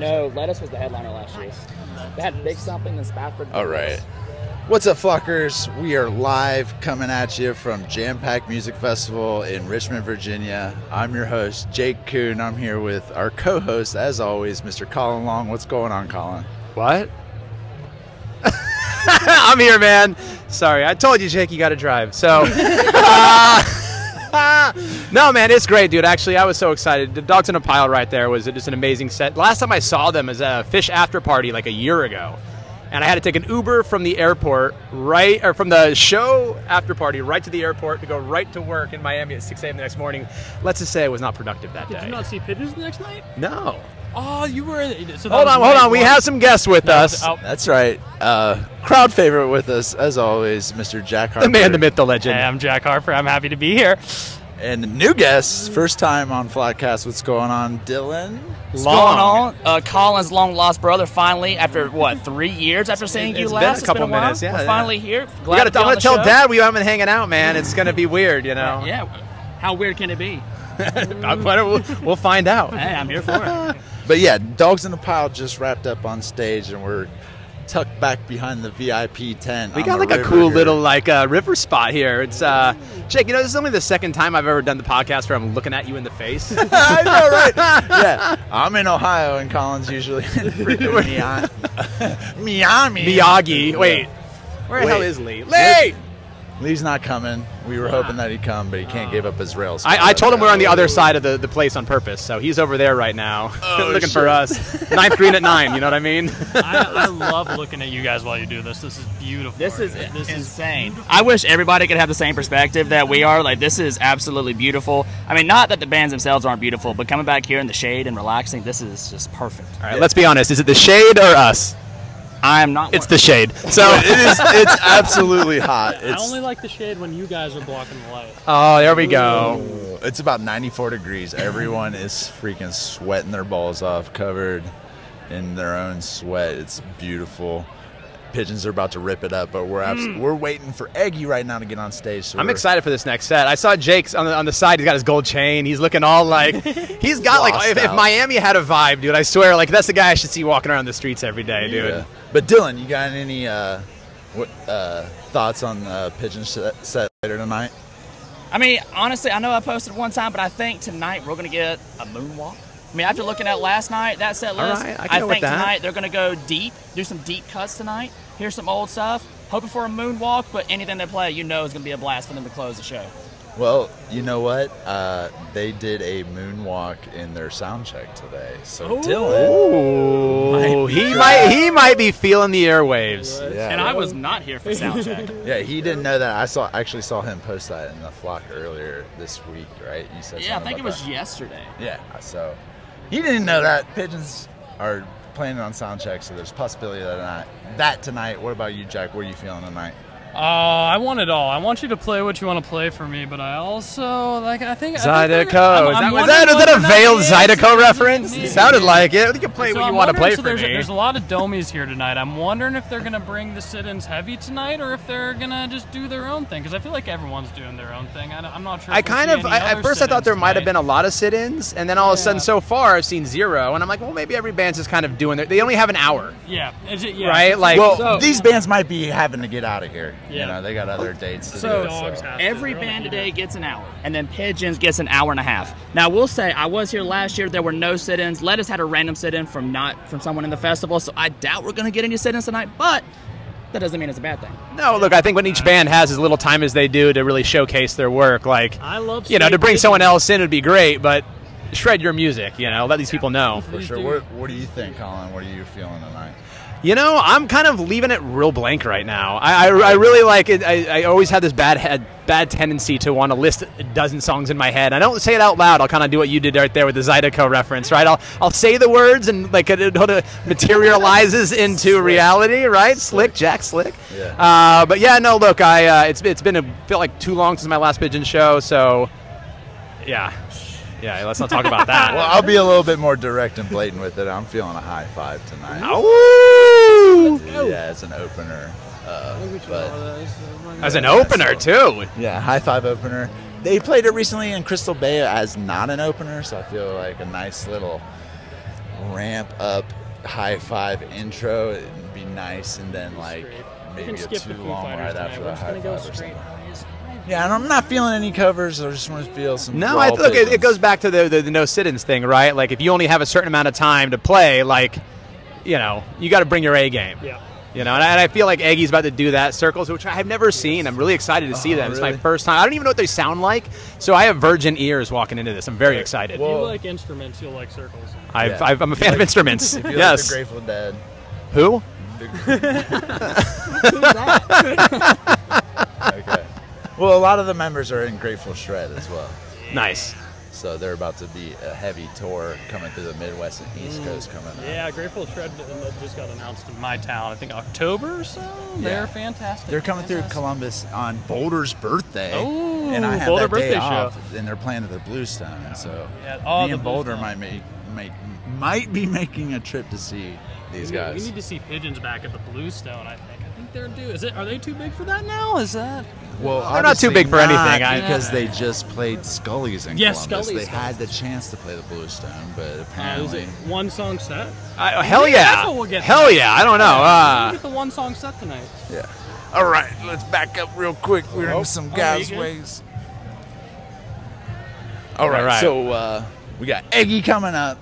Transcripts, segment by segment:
No, Lettuce was the headliner last year. They had Big Something in Spafford. All right. What's up, fuckers? We are live coming at you from Jam Pack Music Festival in Richmond, Virginia. I'm your host, Jake Kuhn. I'm here with our co host, as always, Mr. Colin Long. What's going on, Colin? What? I'm here, man. Sorry, I told you, Jake, you got to drive. So, uh, no, man, it's great, dude. Actually, I was so excited. The Dogs in a Pile right there was just an amazing set. Last time I saw them was a Phish After Party like a year ago. And I had to take an Uber from the airport right, or from the show after party right to the airport to go right to work in Miami at 6 a.m. the next morning. Let's just say I was not productive that Did day. Did you not see Pigeons the next night? No. Oh, you were. So Hold on, hold night on. We have some guests with No, us. oh, That's right. Uh, crowd favorite with us, as always, Mr. Jack Harper. The man, the myth, the legend. Hey, I'm Jack Harper. I'm happy to be here. And new guest, first time on Flockcast. What's going on, Dylan? What's going on? Uh, Colin's long lost brother finally, after what, three years after seeing you It's been last? a couple It's been a minutes, yeah, We're yeah. finally here. Glad gotta, to be I'm gonna tell show. Dad we haven't been hanging out, man. It's gonna be weird, you know. Yeah. How weird can it be? We'll, we'll find out. Hey, I'm here for it. But yeah, Dogs in the Pile just wrapped up on stage, and we're tucked back behind the VIP tent. We got like a cool here. little like uh, river spot here. It's uh, Jake. You know, this is only the second time I've ever done the podcast where I'm looking at you in the face. I know, right? Yeah, I'm in Ohio, and Colin's usually in Miami. Miami. Miyagi. Wait, where the Wait. hell is Lee? Lee! Lee's not coming. We were hoping that he'd come, but he can't give up his rails. I, I told him we're on the other side of the, the place on purpose, so he's over there right now, Oh, looking shit. for us. Ninth green at nine. You know what I mean? I, I love looking at you guys while you do this. This is beautiful. This is this insane. I wish everybody could have the same perspective that we are. Like this is absolutely beautiful. I mean, not that the bands themselves aren't beautiful, but coming back here in the shade and relaxing, this is just perfect. All right, let's be honest. Is it the shade or us? I am not. It's the shade. So, it is. It's absolutely hot. I It's only like the shade when you guys are blocking the light. oh, there we go. it's about 94 degrees. Everyone is freaking sweating their balls off, covered in their own sweat. It's beautiful. Pigeons are about to rip it up, but we're abs- we're waiting for Eggy right now to get on stage. So I'm excited for this next set. I saw Jake's on the on the side. He's got his gold chain. He's looking all like he's got like if, if. Miami had a vibe, dude. I swear, like that's the guy I should see walking around the streets every day, dude. Yeah. But Dylan, you got any uh, what, uh, thoughts on the Pigeon set, set later tonight? I mean, honestly, I know I posted one time, but I think tonight we're gonna get a moonwalk. I mean, after looking at last night, that set All list, right, I can go with think tonight they're gonna go deep, do some deep cuts tonight, hear some old stuff, hoping for a moonwalk. But anything they play, you know, is gonna be a blast for them to close the show. Well, you know what? Uh, they did a moonwalk in their sound check today. So Dylan, Ooh, Might he dry. might he might be feeling the airwaves. yeah, And I was not here for sound check. yeah, he didn't know that. I saw actually saw him post that in the flock earlier this week, right? You said yeah, I think it was that. yesterday. Yeah, so he didn't know that pigeons are planning on sound check, so there's a possibility that. That tonight. What about you, Jack? What are you feeling tonight? Uh, I want it all. I want you to play what you want to play for me, but I also like. I think I think Zydeco. I'm- Is I'm that, was wondering that, was that a whether veiled Zydeco reference? maybe. It sounded like it. You can play So what you I'm want to play so for there's, me. There's a lot of domies here tonight. I'm wondering if they're gonna bring the sit-ins heavy tonight, or if they're gonna just do their own thing. Because I feel like everyone's doing their own thing. I, am not sure. I kind of I, at first I thought there might have been a lot of sit-ins, and then all of a sudden so far I've seen zero, and I'm like, well maybe every band's just kind of doing their. They only have an hour, Yeah, is it, yeah. right? Like well, so- these bands might be having to get out of here. You Yeah. know, they got other dates to So- do. Dogs So. have to. Every They're band oh, only- today gets an hour, and then Pigeons gets an hour and a half. Now, we'll say I was here last year. There were no sit-ins. Lettuce had a random sit-in from not from someone in the festival, so I doubt we're gonna get any sit-ins tonight. But that doesn't mean it's a bad thing. no, look, I think when each band has as little time as they do to really showcase their work, like I love. you know, to straight bring someone else in would be great, but shred your music, you know, let these people know. For sure. What, what do you think, Colin? What are you feeling tonight? You know, I'm kind of leaving it real blank right now. I, I, I really like it. I, I always had this bad head, bad tendency to want to list a dozen songs in my head. I don't say it out loud. I'll kind of do what you did right there with the Zydeco reference, right? I'll I'll say the words and like it, it materializes into reality, right? Slick, Jack Slick. Yeah. Uh, but yeah, no, look, I uh, it's it's been a feel like too long since my last pigeon show, so yeah, yeah. Let's not talk about that. Well, I'll be a little bit more direct and blatant with it. I'm feeling a high five tonight. Ooh! Yeah, as an opener. Uh, but As an opener too. yeah, high five opener. They played it recently in Crystal Bay as not an opener, so I feel like a nice little ramp up high five intro. It'd be nice, and then like Straight. Maybe a skip too long Fighters right tonight. after We're a just high gonna go five or straight something. Highs. Yeah, and I'm not feeling any covers. I just want to feel some. No, I look. It, it goes back to the, the the no sit-ins thing, right? Like if you only have a certain amount of time to play, like you know, you got to bring your A game. Yeah. You know, and I, and I feel like Eggy's about to do that. Circles, which I have never seen. I'm really excited to see uh-huh, Oh, them. It's my first time. I don't even know what they sound like, so I have virgin ears walking into this. I'm very excited. If Well- you like instruments, you'll like circles. I've, Yeah. I've, I'm a fan of instruments. If you yes. like the Grateful Dead. Who? Okay. Well, a lot of the members are in Grateful Shred as well. Nice. So they're about to be a heavy tour coming through the Midwest and East mm. Coast coming up. Yeah, Grateful Shred uh, just got announced in my town. I think October or so. They're fantastic. They're coming through Columbus on Boulder's birthday. Oh, and I have Boulder that day birthday off, show. and they're playing at the Bluestone. So Yeah, oh, me the and Boulder Bluestone. might make, make might be making a trip to see these We guys. We need to see pigeons back at the Bluestone. I think. I think they're due. Is it? Are they too big for that now? Is that? well, They're not too big for not anything, I- because they just played Skully's in Yes, Columbus. Skully's. They had the chance to play the Bluestone, but Uh, is apparently it one song set? I, hell Maybe yeah. that's what we'll get hell tonight. yeah. I don't know. We'll Uh, get the one song set tonight. Yeah. All right, let's back up real quick. We're in some Oh, guys' ways. All right, All right. so uh, we got Eggy coming up,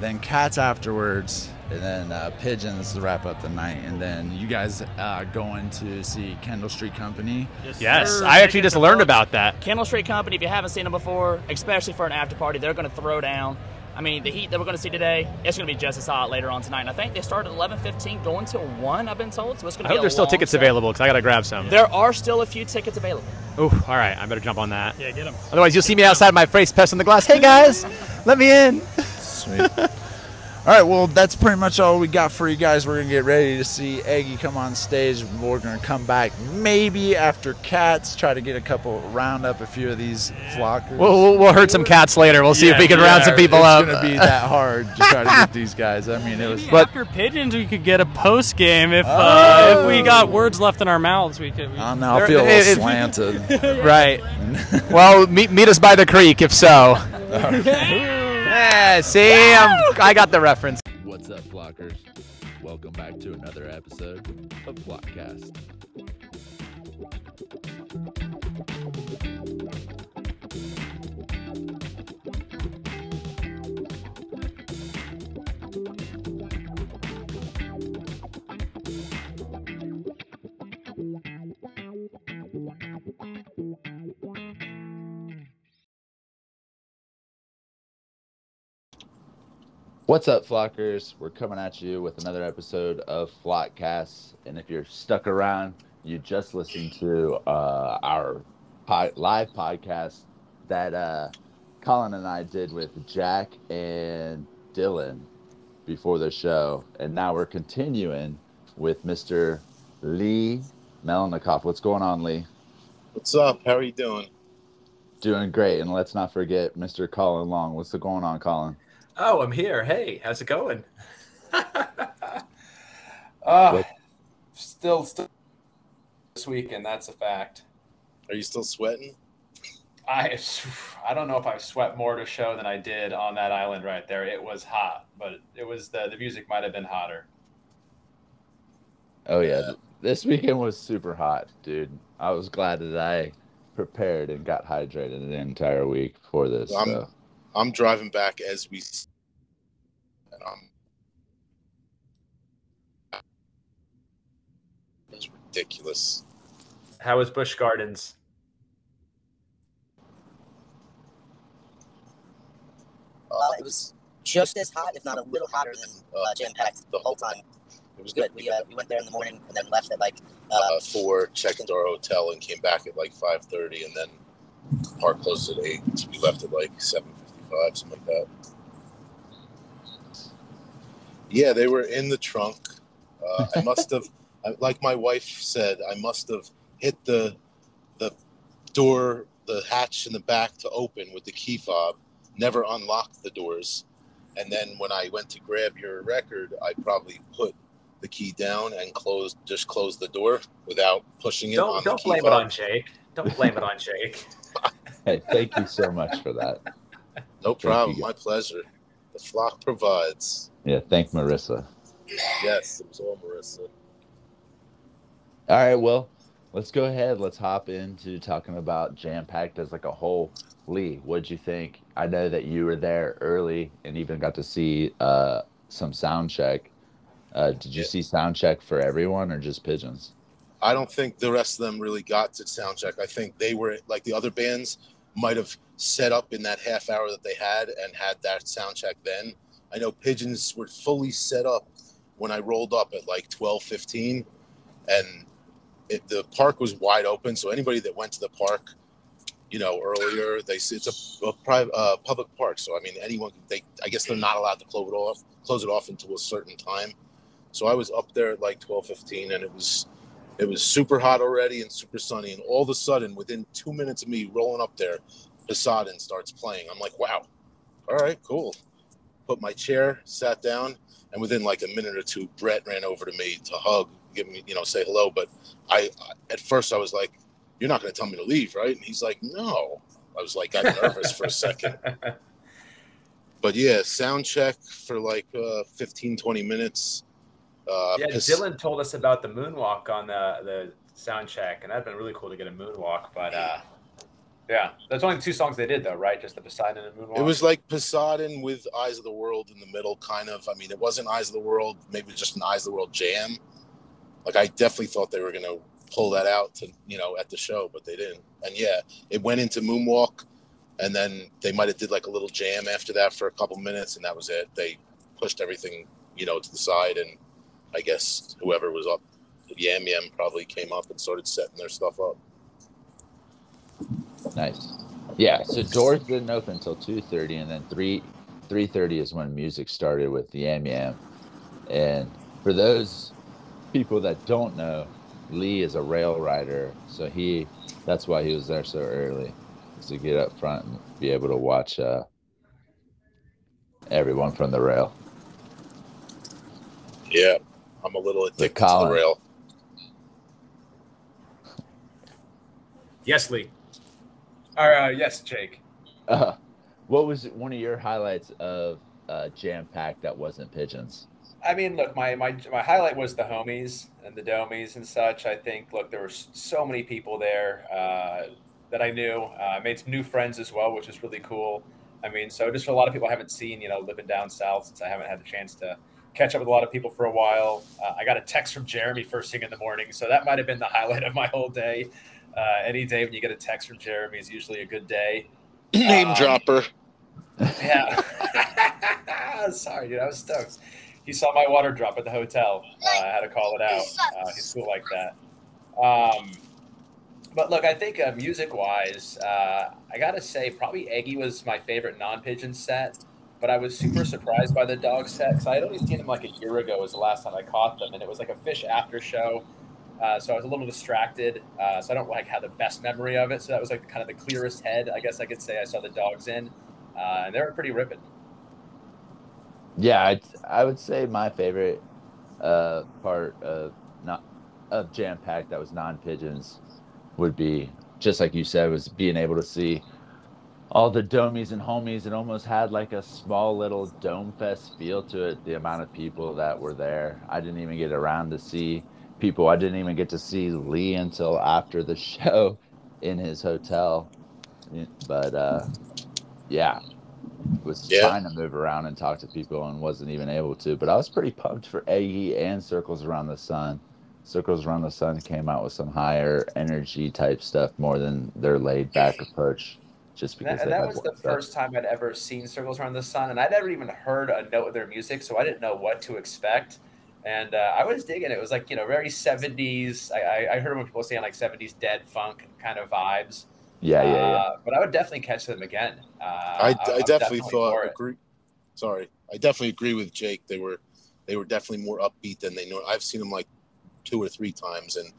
then Cats afterwards, and then uh, Pigeons to wrap up the night, and then you guys uh, going to see Kendall Street Company. yes. sir. I actually just learned about that. Kendall Street Company, if you haven't seen them before, especially for an after party, they're going to throw down. I mean, the heat that we're going to see today, it's going to be just as hot later on tonight. And I think they start at 11:15, going till one. I've been told, so it's going I to be. hope a there's still tickets set. available because I got to grab some. There are still a few tickets available. Ooh, all right. I better jump on that. Yeah, get them. Otherwise, you'll see me outside my face pressed on the glass. Hey, guys, let me in. Sweet. All right, well, that's pretty much all we got for you guys. We're gonna get ready to see Eggy come on stage. We're gonna come back maybe after Cats, try to get a couple, round up a few of these flockers. We'll, we'll, we'll hurt some cats later. We'll see if we can round some people up. it's gonna be that hard to try to get these guys. I mean, it was. Maybe But- after pigeons, we could get a post game if Oh. uh, if we got words left in our mouths. We could. We, I don't know. I There- feel a it- little it- slanted. Right. well, meet, meet us by the creek if so. yeah, see, I'm, I got the reference. What's up, flockers? Welcome back to another episode of Flockcast. What's up, flockers? We're coming at you with another episode of Flockcast. And if you're stuck around, you just listened to uh, our po- live podcast that uh, Colin and I did with Jack and Dylan before the show. And now we're continuing with Mr. Lee Melnikoff. What's going on, Lee? What's up? How are you doing? Doing great. And let's not forget Mr. Colin Long. What's going on, Colin? Oh, I'm here. Hey, how's it going? uh, still, still this weekend. That's a fact. Are you still sweating? I, I don't know if I've sweat more to show than I did on that island right there. It was hot, but it was the the music might have been hotter. Oh yeah, Yeah. this weekend was super hot, dude. I was glad that I prepared and got hydrated the entire week for this. I'm- so. I'm driving back as we. s- And I'm. It's ridiculous. How was Busch Gardens? Uh, it was just as hot, if not a little hotter than uh, jam packed the whole time. It was Good. We, uh, we went there in the morning and then left at like uh, uh, four, checked into our hotel, and came back at like five thirty, and then park closed at eight. So we left at like seven fifty-five, something like that. Yeah, they were in the trunk. Uh, I must have, like my wife said, I must have hit the the door, the hatch in the back to open with the key fob. Never unlocked the doors, and then when I went to grab your record, I probably put the key down and closed, just closed the door without pushing it. Don't the don't key blame it on Jake. Don't blame it on Jake. Hey, thank you so much for that. No problem. My pleasure. The flock provides. Yeah, thank Marissa. Yes, it was all Marissa. All right, well, let's go ahead. Let's hop into talking about Jam Packed as like a whole. Lee, what'd you think? I know that you were there early and even got to see uh, some sound check. Uh, did you Yeah. see sound check for everyone or just pigeons? I don't think the rest of them really got to sound check. I think they were like the other bands might have set up in that half hour that they had and had that sound check then. I know pigeons were fully set up when I rolled up at like twelve fifteen, and it, the park was wide open. So anybody that went to the park, you know, earlier, they it's a, a private uh, public park. So I mean, anyone they I guess they're not allowed to close it off close it off until a certain time. So I was up there at like twelve fifteen, and it was it was super hot already and super sunny. And all of a sudden, within two minutes of me rolling up there, Poseidon starts playing. I'm like, wow, all right, cool. Put my chair, sat down, and within like a minute or two, Brett ran over to me to hug, give me, you know, say hello. But I, at first, I was like, you're not going to tell me to leave, right? And he's like, no. I was like, got nervous for a second. But yeah, sound check for like uh, 15, 20 minutes. Uh, yeah, Dylan told us about the moonwalk on the the sound check, and that'd been really cool to get a moonwalk. But uh, yeah, that's only two songs they did though, right? Just the Poseidon and moonwalk. It was like Poseidon with Eyes of the World in the middle, kind of. I mean, it wasn't Eyes of the World, maybe just an Eyes of the World jam. Like, I definitely thought they were going to pull that out to, you know, at the show, but they didn't. And yeah, it went into Moonwalk, and then they might have did like a little jam after that for a couple minutes, and that was it. They pushed everything, you know, to the side, and I guess whoever was up, Yam Yam probably came up and started setting their stuff up. Nice. Yeah, so doors didn't open until two thirty, and then three three thirty is when music started with Yam Yam. And for those people that don't know, Lee is a rail rider, so he that's why he was there so early, is to get up front and be able to watch uh, everyone from the rail. Yeah, I'm a little addicted to the Colin. rail. yes, Lee. Or uh, yes, Jake. Uh, what was one of your highlights of uh, Jam Pack that wasn't pigeons? I mean, look, my, my my highlight was the homies and the domies and such. I think, look, there were so many people there uh, that I knew. Uh, I made some new friends as well, which was really cool. I mean, so just for a lot of people I haven't seen, you know, living down south since I haven't had the chance to catch up with a lot of people for a while. Uh, I got a text from Jeremy first thing in the morning, so that might have been the highlight of my whole day. Uh, any day when you get a text from Jeremy is usually a good day. Name Um, dropper. Yeah. Sorry, dude. I was stoked. He saw my water drop at the hotel. Uh, I had to call it out. Uh, he's cool like that. Um, but look, I think uh, music wise, uh, I got to say, probably Eggy was my favorite non pigeon set. But I was super surprised by the dog set because I had only seen them like a year ago, was the last time I caught them. And it was like a Phish after show. Uh, so I was a little distracted. Uh, so I don't like have the best memory of it. So that was like kind of the clearest head, I guess I could say I saw the dogs in. Uh, and they were pretty ripping. Yeah, I I would say my favorite uh, part of not of Jam Pack that was non pigeons would be just like you said was being able to see all the domies and homies. It almost had like a small little dome fest feel to it. The amount of people that were there, I didn't even get around to see people. I didn't even get to see Lee until after the show in his hotel. But uh, yeah, was Yeah. trying to move around and talk to people and wasn't even able to. But I was pretty pumped for Eggy and Circles Around the Sun. Circles Around the Sun came out with some higher energy type stuff more than their laid back approach. Just And because that, that was the first time I'd ever seen Circles Around the Sun, and I'd never even heard a note of their music, so I didn't know what to expect. And uh, I was digging it. It was like, you know, very 70s. I, I, I heard when people saying like 70s dead funk kind of vibes. Yeah, yeah, yeah. Uh, but I would definitely catch them again. Uh, I, I'm I definitely thought it. agree. Sorry, I definitely agree with Jake. They were they were definitely more upbeat than they know. I've seen them like two or three times, and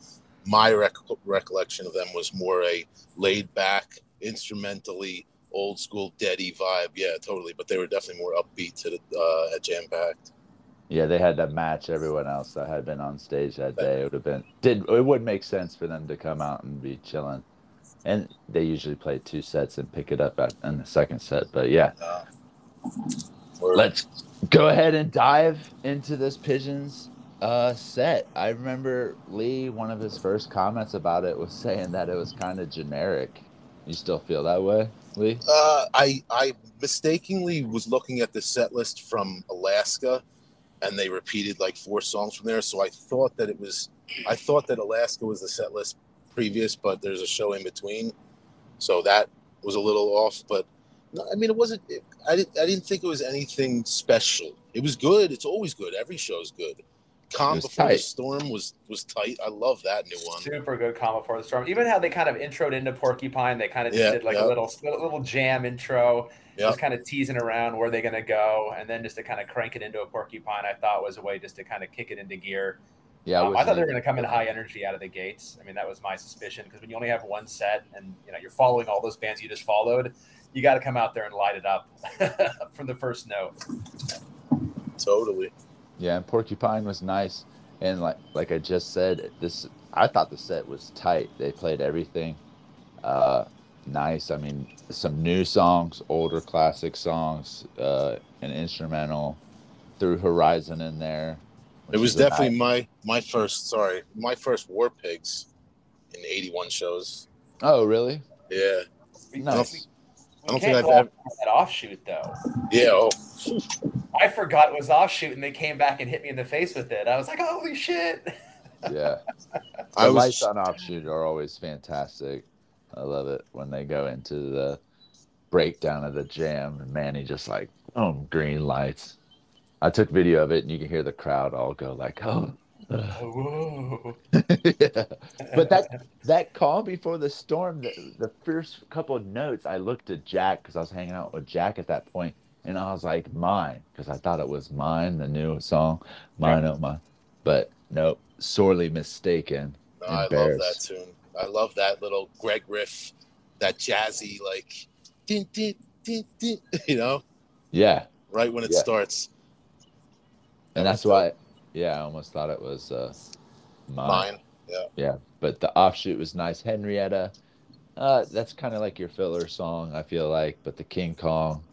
my rec- recollection of them was more a laid back, instrumentally old school deady vibe. Yeah, totally. But they were definitely more upbeat to the uh, at Jam Packed. Yeah, they had to match everyone else that had been on stage that day. It would have been did it would make sense for them to come out and be chilling. And they usually play two sets and pick it up at, in the second set. But yeah, Word. Let's go ahead and dive into this Pigeons uh, set. I remember Lee, one of his first comments about it was saying that it was kind of generic. You still feel that way, Lee? Uh, I I mistakenly was looking at the set list from Alaska, and they repeated like four songs from there. So I thought that it was, I thought that Alaska was the set list previous, but there's a show in between, so that was a little off. But no, I mean, it wasn't. It, I didn't. I didn't think it was anything special. It was good. It's always good. Every show's good. Calm It was before the storm was was tight. I love that new one. Super good combo for the storm. Even how they kind of introed into Porcupine, they kind of just Yeah, did like yeah. a little little jam intro, Yeah. just kind of teasing around where they're gonna go, and then just to kind of crank it into a Porcupine. I thought was a way just to kind of kick it into gear. Yeah, Um, I thought they were going to come in high energy out of the gates. I mean, that was my suspicion because when you only have one set and you know you're following all those bands you just followed, you got to come out there and light it up from the first note. Totally. Yeah, and Porcupine was nice, and like like I just said, this I thought the set was tight. They played everything, uh, nice. I mean, some new songs, older classic songs, uh, an instrumental, through Horizon in there. It was definitely nice- my my first. Sorry, my first War Pigs in '81 shows. Oh, really? Yeah, Nice. I don't can't think I've go ever. that offshoot though. Yeah. Oh, I forgot it was offshoot, and they came back and hit me in the face with it. I was like, "Holy shit!" Yeah. I The was. lights on offshoot are always fantastic. I love it when they go into the breakdown of the jam and Manny just like, oh, green lights. I took video of it and you can hear the crowd all go like, oh. oh whoa. yeah. But that that calm before the storm, the, the first couple of notes, I looked at Jack because I was hanging out with Jack at that point, and I was like, mine, because I thought it was mine, the new song, mine, oh mine. But nope, sorely mistaken. No, I love that tune. I love that little Greg riff, that jazzy like, din, din, din, din, you know, Yeah, right when it Yeah. starts. and that's why, yeah, I almost thought it was uh, mine. Mine. Yeah. Yeah, but the offshoot was nice. Henrietta, uh, that's kind of like your filler song, I feel like. But the King Kong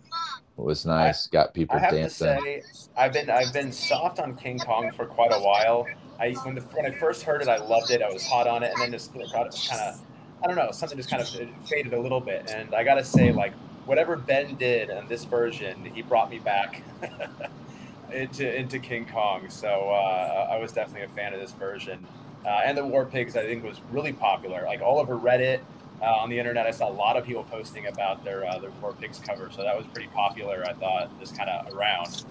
was nice. Got people I have dancing. to say, I've been I've been soft on King Kong for quite a while. I when the when I first heard it, I loved it. I was hot on it, and then just kind of I don't know something just kind of faded a little bit. And I gotta say, like whatever Ben did on this version, he brought me back into into King Kong. So uh, I was definitely a fan of this version. Uh, and the War Pigs, I think, was really popular. Like all over Reddit, uh, on the internet, I saw a lot of people posting about their uh, their War Pigs cover. So that was pretty popular. I thought just kind of around.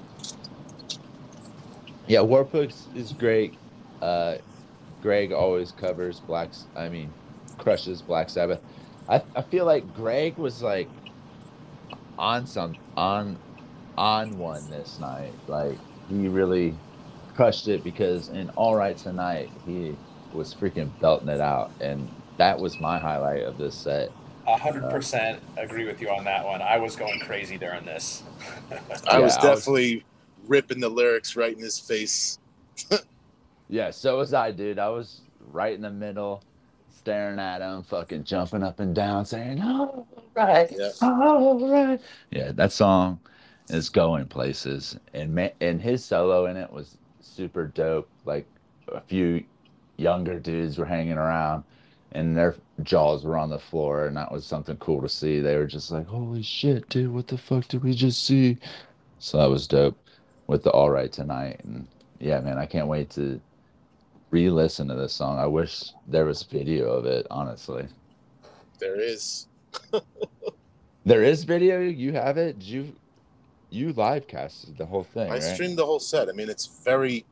Yeah, War Pigs is great. Uh, Greg always covers Black's. I mean, crushes Black Sabbath. I, I feel like Greg was like on some on on one this night. Like he really crushed it because in All Right Tonight he was freaking belting it out, and that was my highlight of this set. A hundred percent agree with you on that one. I was going crazy during this. I Yeah, was I was- definitely ripping the lyrics right in his face. Yeah, so was I, dude. I was right in the middle, staring at him, fucking jumping up and down, saying, "All right, Yeah. all right." Yeah, that song is going places, and man, and his solo in it was super dope. Like a few younger dudes were hanging around, and their jaws were on the floor, and that was something cool to see. They were just like, "Holy shit, dude! What the fuck did we just see?" So that was dope with the "All Right Tonight," and yeah, man, I can't wait to re-listen to this song. I wish there was video of it, honestly. There is. There is video. You have it. Did you you live casted the whole thing, I right? streamed the whole set. I mean, it's very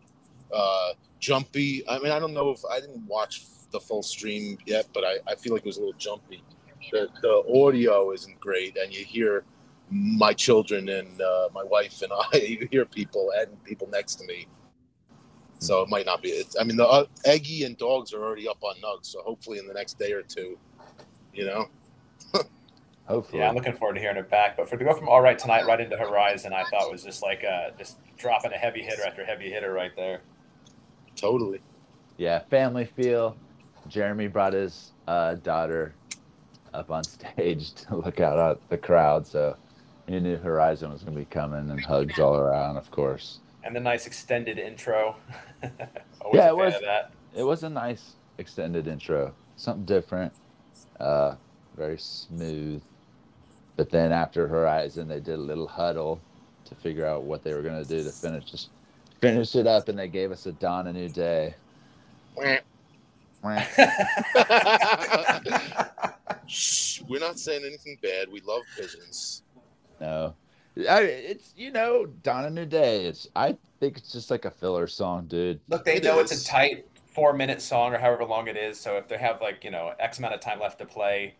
uh, jumpy. I mean, I don't know if I didn't watch the full stream yet, but I, I feel like it was a little jumpy. The, the audio isn't great, and you hear my children and uh, my wife and I. You hear people and people next to me. So it might not be. It's, I mean, the uh, Eggy and dogs are already up on Nugs, so hopefully in the next day or two, you know. Hopefully. Yeah, I'm looking forward to hearing it back. But for to go from All Right Tonight right into Horizon, I thought was just like uh, just dropping a heavy hitter after heavy hitter right there. Totally. Yeah, family feel. Jeremy brought his uh, daughter up on stage to look out at the crowd, so You knew Horizon was going to be coming and hugs all around, of course. And the nice extended intro. Always Yeah, a it fan was- of that. It was a nice extended intro, something different, uh, very smooth. But then after Horizon, they did a little huddle to figure out what they were going to do to finish just finish it up, and they gave us a dawn a new day. Shh, we're not saying anything bad. We love pigeons. No, I, it's you know dawn a new day. It's I think it's just like a filler song, dude. Look, they It know it's a tight four minute song or however long it is. So if they have like, you know, X amount of time left to play,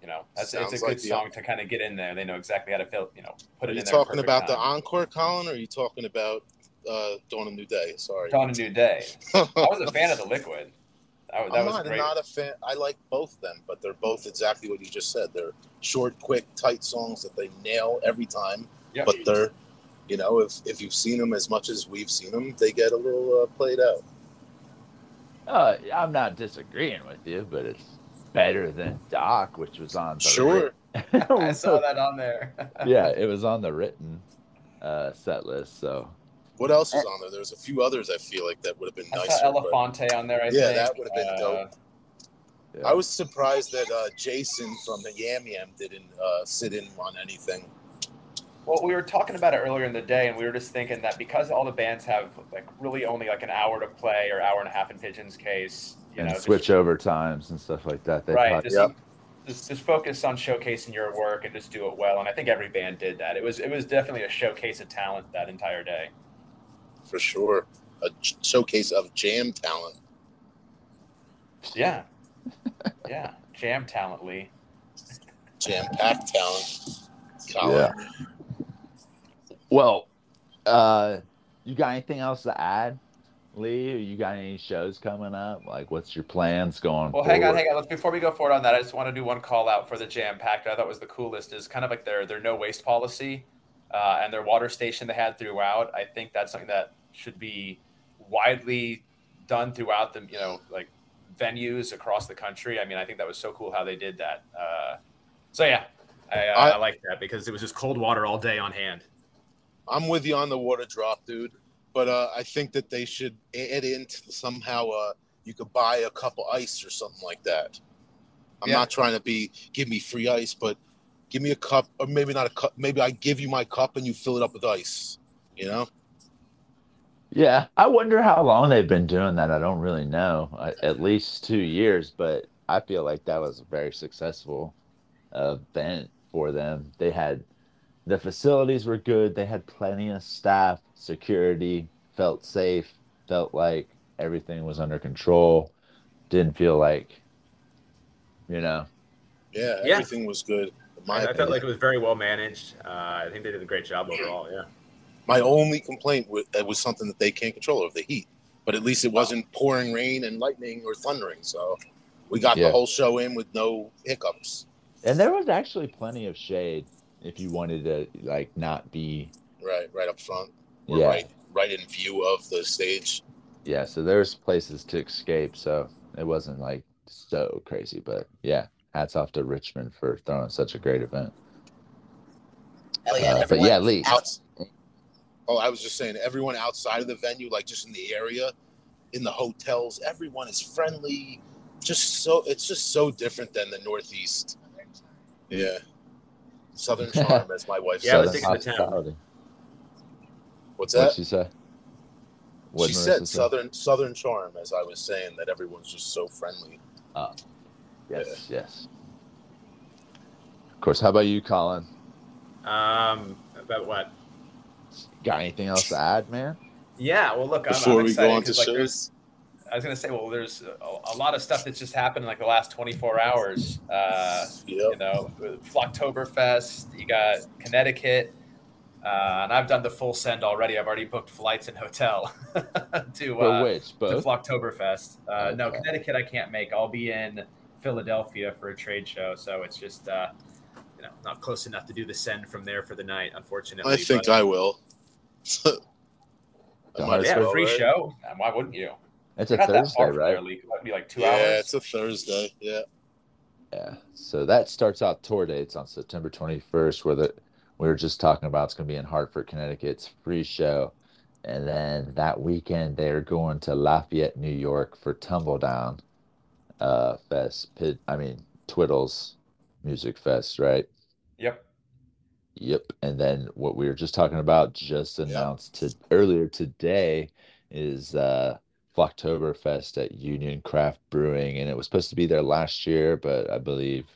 you know, that's it's Sounds a good like the- song to kind of get in there. They know exactly how to fill, you know, put Are it you in talking perfect about the encore, Colin, or are you talking about uh, Dawn of New Day? Sorry. Dawn a New Day. I was a fan of the Liquid. That, that I'm was not, great. not a fan. I like both of them, but they're both exactly what you just said. They're short, quick, tight songs that they nail every time. Yep. But they're, you know, if if you've seen them as much as we've seen them, they get a little uh, played out. Uh, I'm not disagreeing with you, but it's better than Doc, which was on the Sure. I saw that on there. yeah, it was on the written uh, set list. So What else was on there? There was a few others. I feel like that would have been I nicer. saw but Elefante on there. I Yeah, think. that would have been Uh, dope. yeah. I was surprised that uh, Jason from the Yam Yam didn't uh, sit in on anything. Well, we were talking about it earlier in the day, and we were just thinking that because all the bands have like really only like an hour to play or hour and a half in Pigeon's case, you and know, switch just, over times and stuff like that. They right, probably- just, Yep. just just focus on showcasing your work and just do it well. And I think every band did that. It was it was definitely a showcase of talent that entire day. For sure. A showcase of jam talent. Yeah, yeah, jam talent, Lee. Jam packed talent. Colin. Yeah. Well, uh, you got anything else to add, Lee? You got any shows coming up? Like, what's your plans going? Well, hang on, forward? hang on. Let's before we go forward on that, I just want to do one call out for the Jam Packed. I thought was the coolest is kind of like their their no waste policy uh, and their water station they had throughout. I think that's something that should be widely done throughout the you know like venues across the country. I mean, I think that was so cool how they did that. Uh, so yeah, I, uh, I- I like that because it was just cold water all day on hand. I'm with you on the water drop, dude. But uh, I think that they should add into somehow uh, you could buy a cup of ice or something like that. I'm Yeah. not trying to be give me free ice, but give me a cup, or maybe not a cup. Maybe I give you my cup and you fill it up with ice. You know? Yeah, I wonder how long they've been doing that. I don't really know. I, at least two years, but I feel like that was a very successful event for them. They had the facilities were good. They had plenty of staff, security, felt safe, felt like everything was under control. Didn't feel like, you know, Yeah, Yeah. everything was good. My I, I felt like it was very well managed. Uh, I think they did a great job overall. Yeah. My only complaint was, uh, was something that they can't control of the heat. But at least it wasn't pouring rain and lightning or thundering. So we got Yeah. the whole show in with no hiccups. and there was actually plenty of shade if you wanted to like not be Right, right up front. Or Yeah. right, right in view of the stage. yeah so there's places to escape so it wasn't like so crazy but yeah hats off to richmond for throwing such a great event Hell yeah, Uh, but yeah, Lee. Out, Oh, I was just saying, everyone outside of the venue, like just in the area, in the hotels, everyone is friendly. Just so it's just so different than the Northeast. Yeah, Southern charm, as my wife Yeah, I was says. thinking the town. hospitality. What's What'd that? she say? What'd she Marissa said say? Southern Southern charm, as I was saying that everyone's just so friendly. Uh, Yes, yes. Of course. How about you, Colin? Um, about what? Got anything else to add, man? Yeah. Well, look, I'm, Before I'm we go on to 'cause, like, shows, I was gonna say, well, there's a, a lot of stuff that's just happened in like the last 24 hours. Uh, you know, Flocktoberfest. You got Connecticut, uh, and I've done the full send already. I've already booked flights and hotel to For uh, which? to Both? Flocktoberfest. Uh, No, Connecticut I can't make. I'll be in Philadelphia for a trade show, so it's just uh, you know not close enough to do the send from there for the night, unfortunately. I think but, I will. I Don't might as yeah, well, free right? show. Why wouldn't you? It's a Not that Thursday, far right? It might be like two yeah, hours. it's a Thursday. Yeah. Yeah. So that starts out tour dates on September 21st, where the we were just talking about it's going to be in Hartford, Connecticut. It's free show. And then that weekend, they're going to Lafayette, New York for Tumbledown uh, Fest. Pit, I mean, Twiddles Music Fest, right? Yep. Yep. And then what we were just talking about, just announced to earlier today, is uh, Flocktoberfest at Union Craft Brewing, and it was supposed to be there last year, but I believe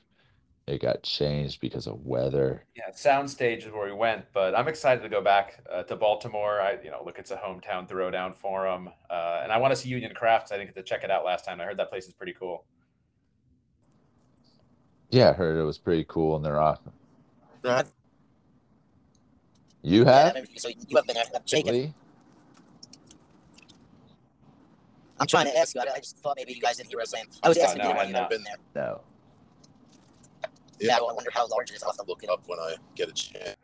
it got changed because of weather. Yeah, Soundstage is where we went, but I'm excited to go back uh, to Baltimore. I, you know, look, it's a hometown throwdown for them, uh, and I want to see Union Crafts. I didn't get to check it out last time. I heard that place is pretty cool. Yeah, I heard it was pretty cool, and they're awesome. Right. You have? maybe- so you have been there. Jacob, I'm trying to ask you. I, I just thought maybe you guys didn't hear what I was saying. I was asking no, you I if you've ever been there. No. Yeah, Yeah, I wonder how large it is. I'll have to look it up. up when I get a chance.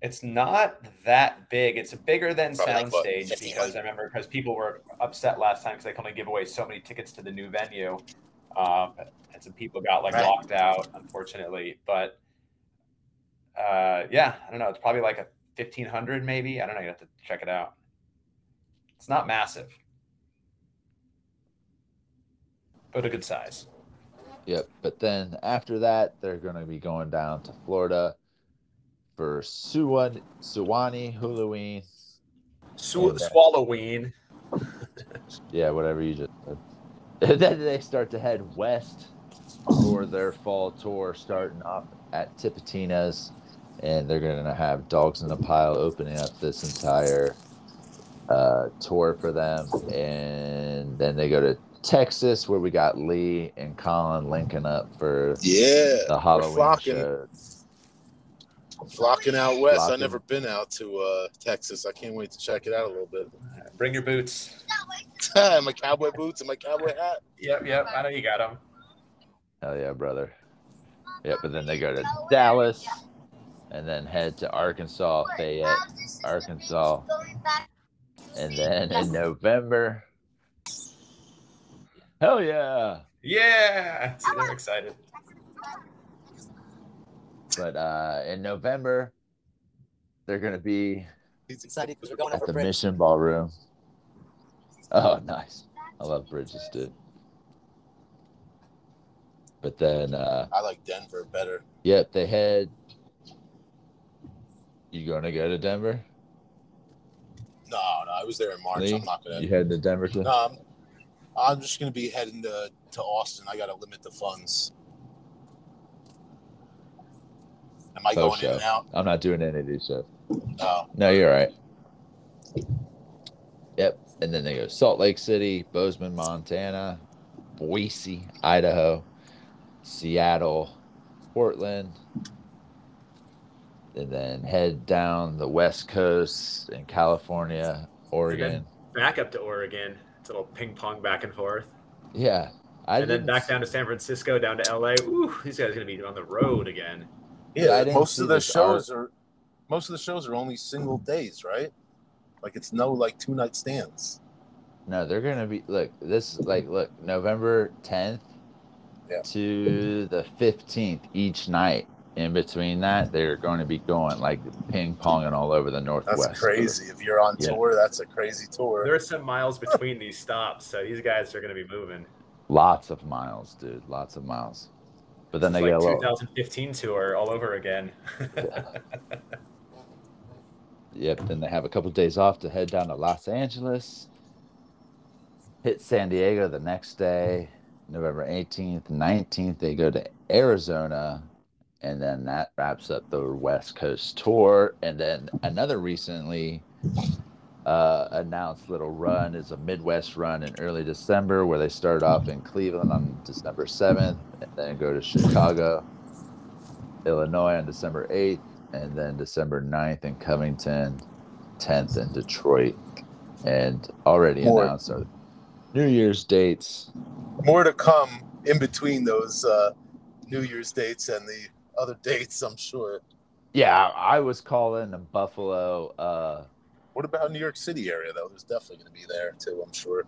It's not that big. It's bigger than Probably like, Soundstage because I remember because people were upset last time because they can only give away so many tickets to the new venue, um, and some people got like Right. locked out, unfortunately. But uh, yeah, I don't know. It's probably like a fifteen hundred, maybe. I don't know. You have to check it out. It's not massive, but a good size. Yep. But then after that, they're going to be going down to Florida for Suwan, Suwannee Halloween. Sw- Okay. Swalloween. Yeah, whatever you just said. And then they start to head west for their fall tour, starting off at Tipitina's. And they're going to have Dogs in a Pile opening up this entire uh, tour for them. And then they go to Texas, where we got Lee and Colin linking up for Yeah, the we're Halloween flocking, show. flocking out west. Flocking. I've never been out to uh, Texas. I can't wait to check it out a little bit. Bring your boots. my cowboy boots and my cowboy hat. Yep, yep. I know you got them. Hell yeah, brother. Yep, but then they go to Dallas and then head to Arkansas, Fayette, Arkansas. And then in November, hell yeah. Yeah, See, I'm excited. But uh, in November, they're going to be He's excited we're going at the bridge. Mission Ballroom. Oh, nice. I love bridges, dude. But then, uh, I like Denver better. yep, they head. You going to go to Denver? No, no, I was there in March. Lee? I'm not gonna. You heading to Denver too? No, I'm, I'm just gonna be heading to, to Austin. I gotta limit the funds. Am I Post going in and show. out? I'm not doing any of these shows. No. No, you're right. Yep. And then they go Salt Lake City, Bozeman, Montana, Boise, Idaho, Seattle, Portland, and then head down the West Coast in California, Oregon. Back up to Oregon. It's a little ping pong back and forth. Yeah. I and then back down to San Francisco, down to LA. Ooh, these guys are gonna be on the road again. Yeah, Yeah, most of the this shows are most of the shows are only single days, right? Like it's no like two night stands. No, they're gonna be look. This like look November 10th Yeah. to the 15th each night. In between that, they're going to be going like ping ponging all over the Northwest. That's crazy. If you're on Yeah. tour, that's a crazy tour. There are some miles between these stops, so these guys are gonna be moving. Lots of miles, dude. Lots of miles. But then It's they like get a little. 2015 tour all over again. Yep. Then they have a couple days off to head down to Los Angeles. Hit San Diego the next day, November 18th, 19th. They go to Arizona, and then that wraps up the West Coast tour. And then another recently uh, announced little run is a Midwest run in early December, where they start off in Cleveland on December 7th, and then go to Chicago, Illinois on December 8th, and then December 9th in Covington, 10th in Detroit. And already More. announced are New Year's dates. More to come in between those uh, New Year's dates and the other dates, I'm sure. Yeah, I was calling the Buffalo. Uh, What about New York City area though? There's definitely going to be there too, I'm sure.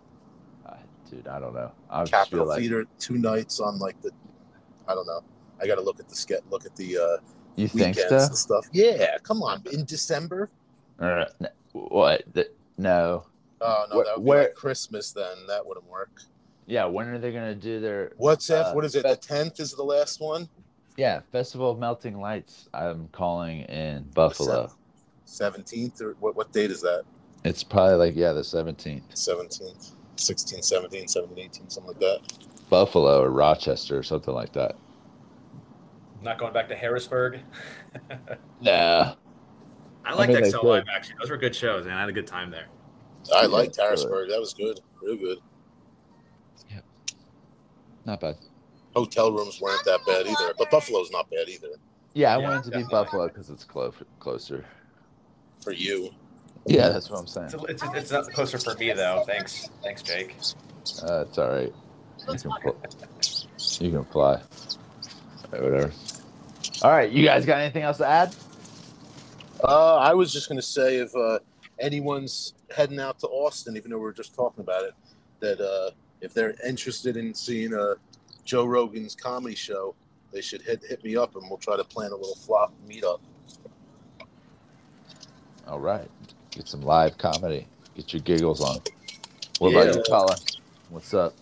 uh, dude, I don't know. I Capitol like Theater two nights on like the, I don't know. I got to look at the ske- look at the uh, You think so? and stuff. Yeah, come on, in December. N- what? The, no. Oh no, Where- that would be where- like Christmas then. That wouldn't work. Yeah. When are they gonna do their? What's F? Uh, what is it? The tenth is the last one. Yeah, Festival of Melting Lights. I'm calling in Buffalo. Seventeenth or what? What date is that? It's probably like yeah, the 17th. Seventeenth, 16, 17, 17, 18, something like that. Buffalo or Rochester or something like that. Not going back to Harrisburg. Nah. I liked mean, they XL could. Live actually. Those were good shows, and I had a good time there. I liked. Harrisburg. That was good, real good. Yeah. Not bad. Hotel rooms weren't that bad either, but Buffalo's not bad either Yeah, I Yeah, wanted to be. Buffalo because it's clo- closer. for you. Yeah, that's what I'm saying. It's, it's, it's not closer for me though. Thanks, thanks, Jake. Uh, it's all right. You can, fl- you can fly. Alright, whatever. All right, you guys got anything else to add? Uh, I was just gonna say if uh, anyone's heading out to Austin, even though we are just talking about it, that uh, if they're interested in seeing uh, Joe Rogan's comedy show, they should hit hit me up and we'll try to plan a little flop meetup. All right, get some live comedy. Get your giggles on. What about you, Colin? What's up?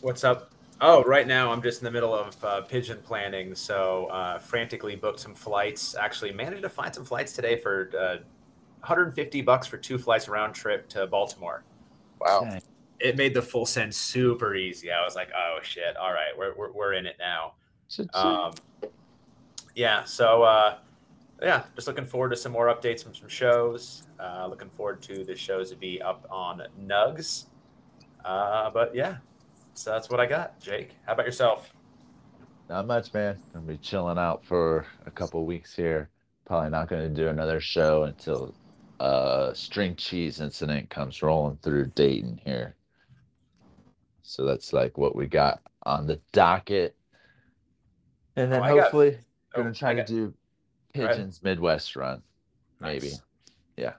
What's up? Oh, right now I'm just in the middle of uh, pigeon planning, so uh, frantically booked some flights. Actually, managed to find some flights today for uh, 150 bucks for two flights round trip to Baltimore. Wow. Dang. It made the full send super easy. I was like, oh shit, all right, we're we're, we're in it now. Um, yeah, so uh, yeah, just looking forward to some more updates from some shows. Uh, looking forward to the shows to be up on Nugs. Uh, but yeah, so that's what I got. Jake, how about yourself? Not much, man. Gonna be chilling out for a couple weeks here. Probably not gonna do another show until uh string cheese incident comes rolling through Dayton here. So that's like what we got on the docket. And then Oh, I got- hopefully oh, gonna try I to do Go ahead. Pigeons Midwest run. Maybe. Nice. Yeah.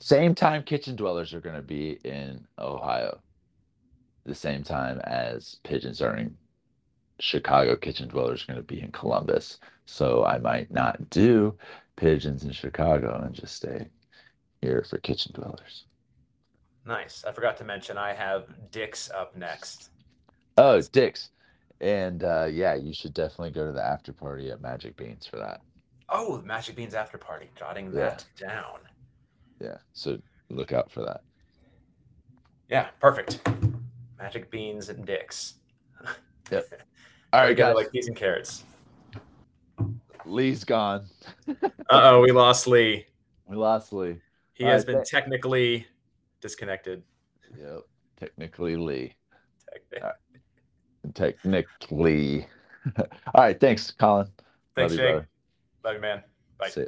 Same time kitchen dwellers are gonna be in Ohio. The same time as pigeons are in Chicago kitchen dwellers are going to be in Columbus. So I might not do pigeons in Chicago and just stay here for kitchen dwellers. Nice. I forgot to mention I have Dick's up next. Oh, Dick's. And uh, yeah, you should definitely go to the after party at Magic Beans for that. Oh, Magic Beans after party. Jotting Yeah. that down. Yeah. So look out for that. Yeah, perfect. Magic Beans and Dick's. Yep. All right, Together guys. like peas and carrots. Lee's gone. Uh oh, we lost Lee. We lost Lee. He All has right, been thank- technically disconnected. Yep. Technically Lee. Techni- uh, Technically. All right. Thanks, Colin. Thanks, Love you, Jake. brother. Love you, man. Bye. See ya.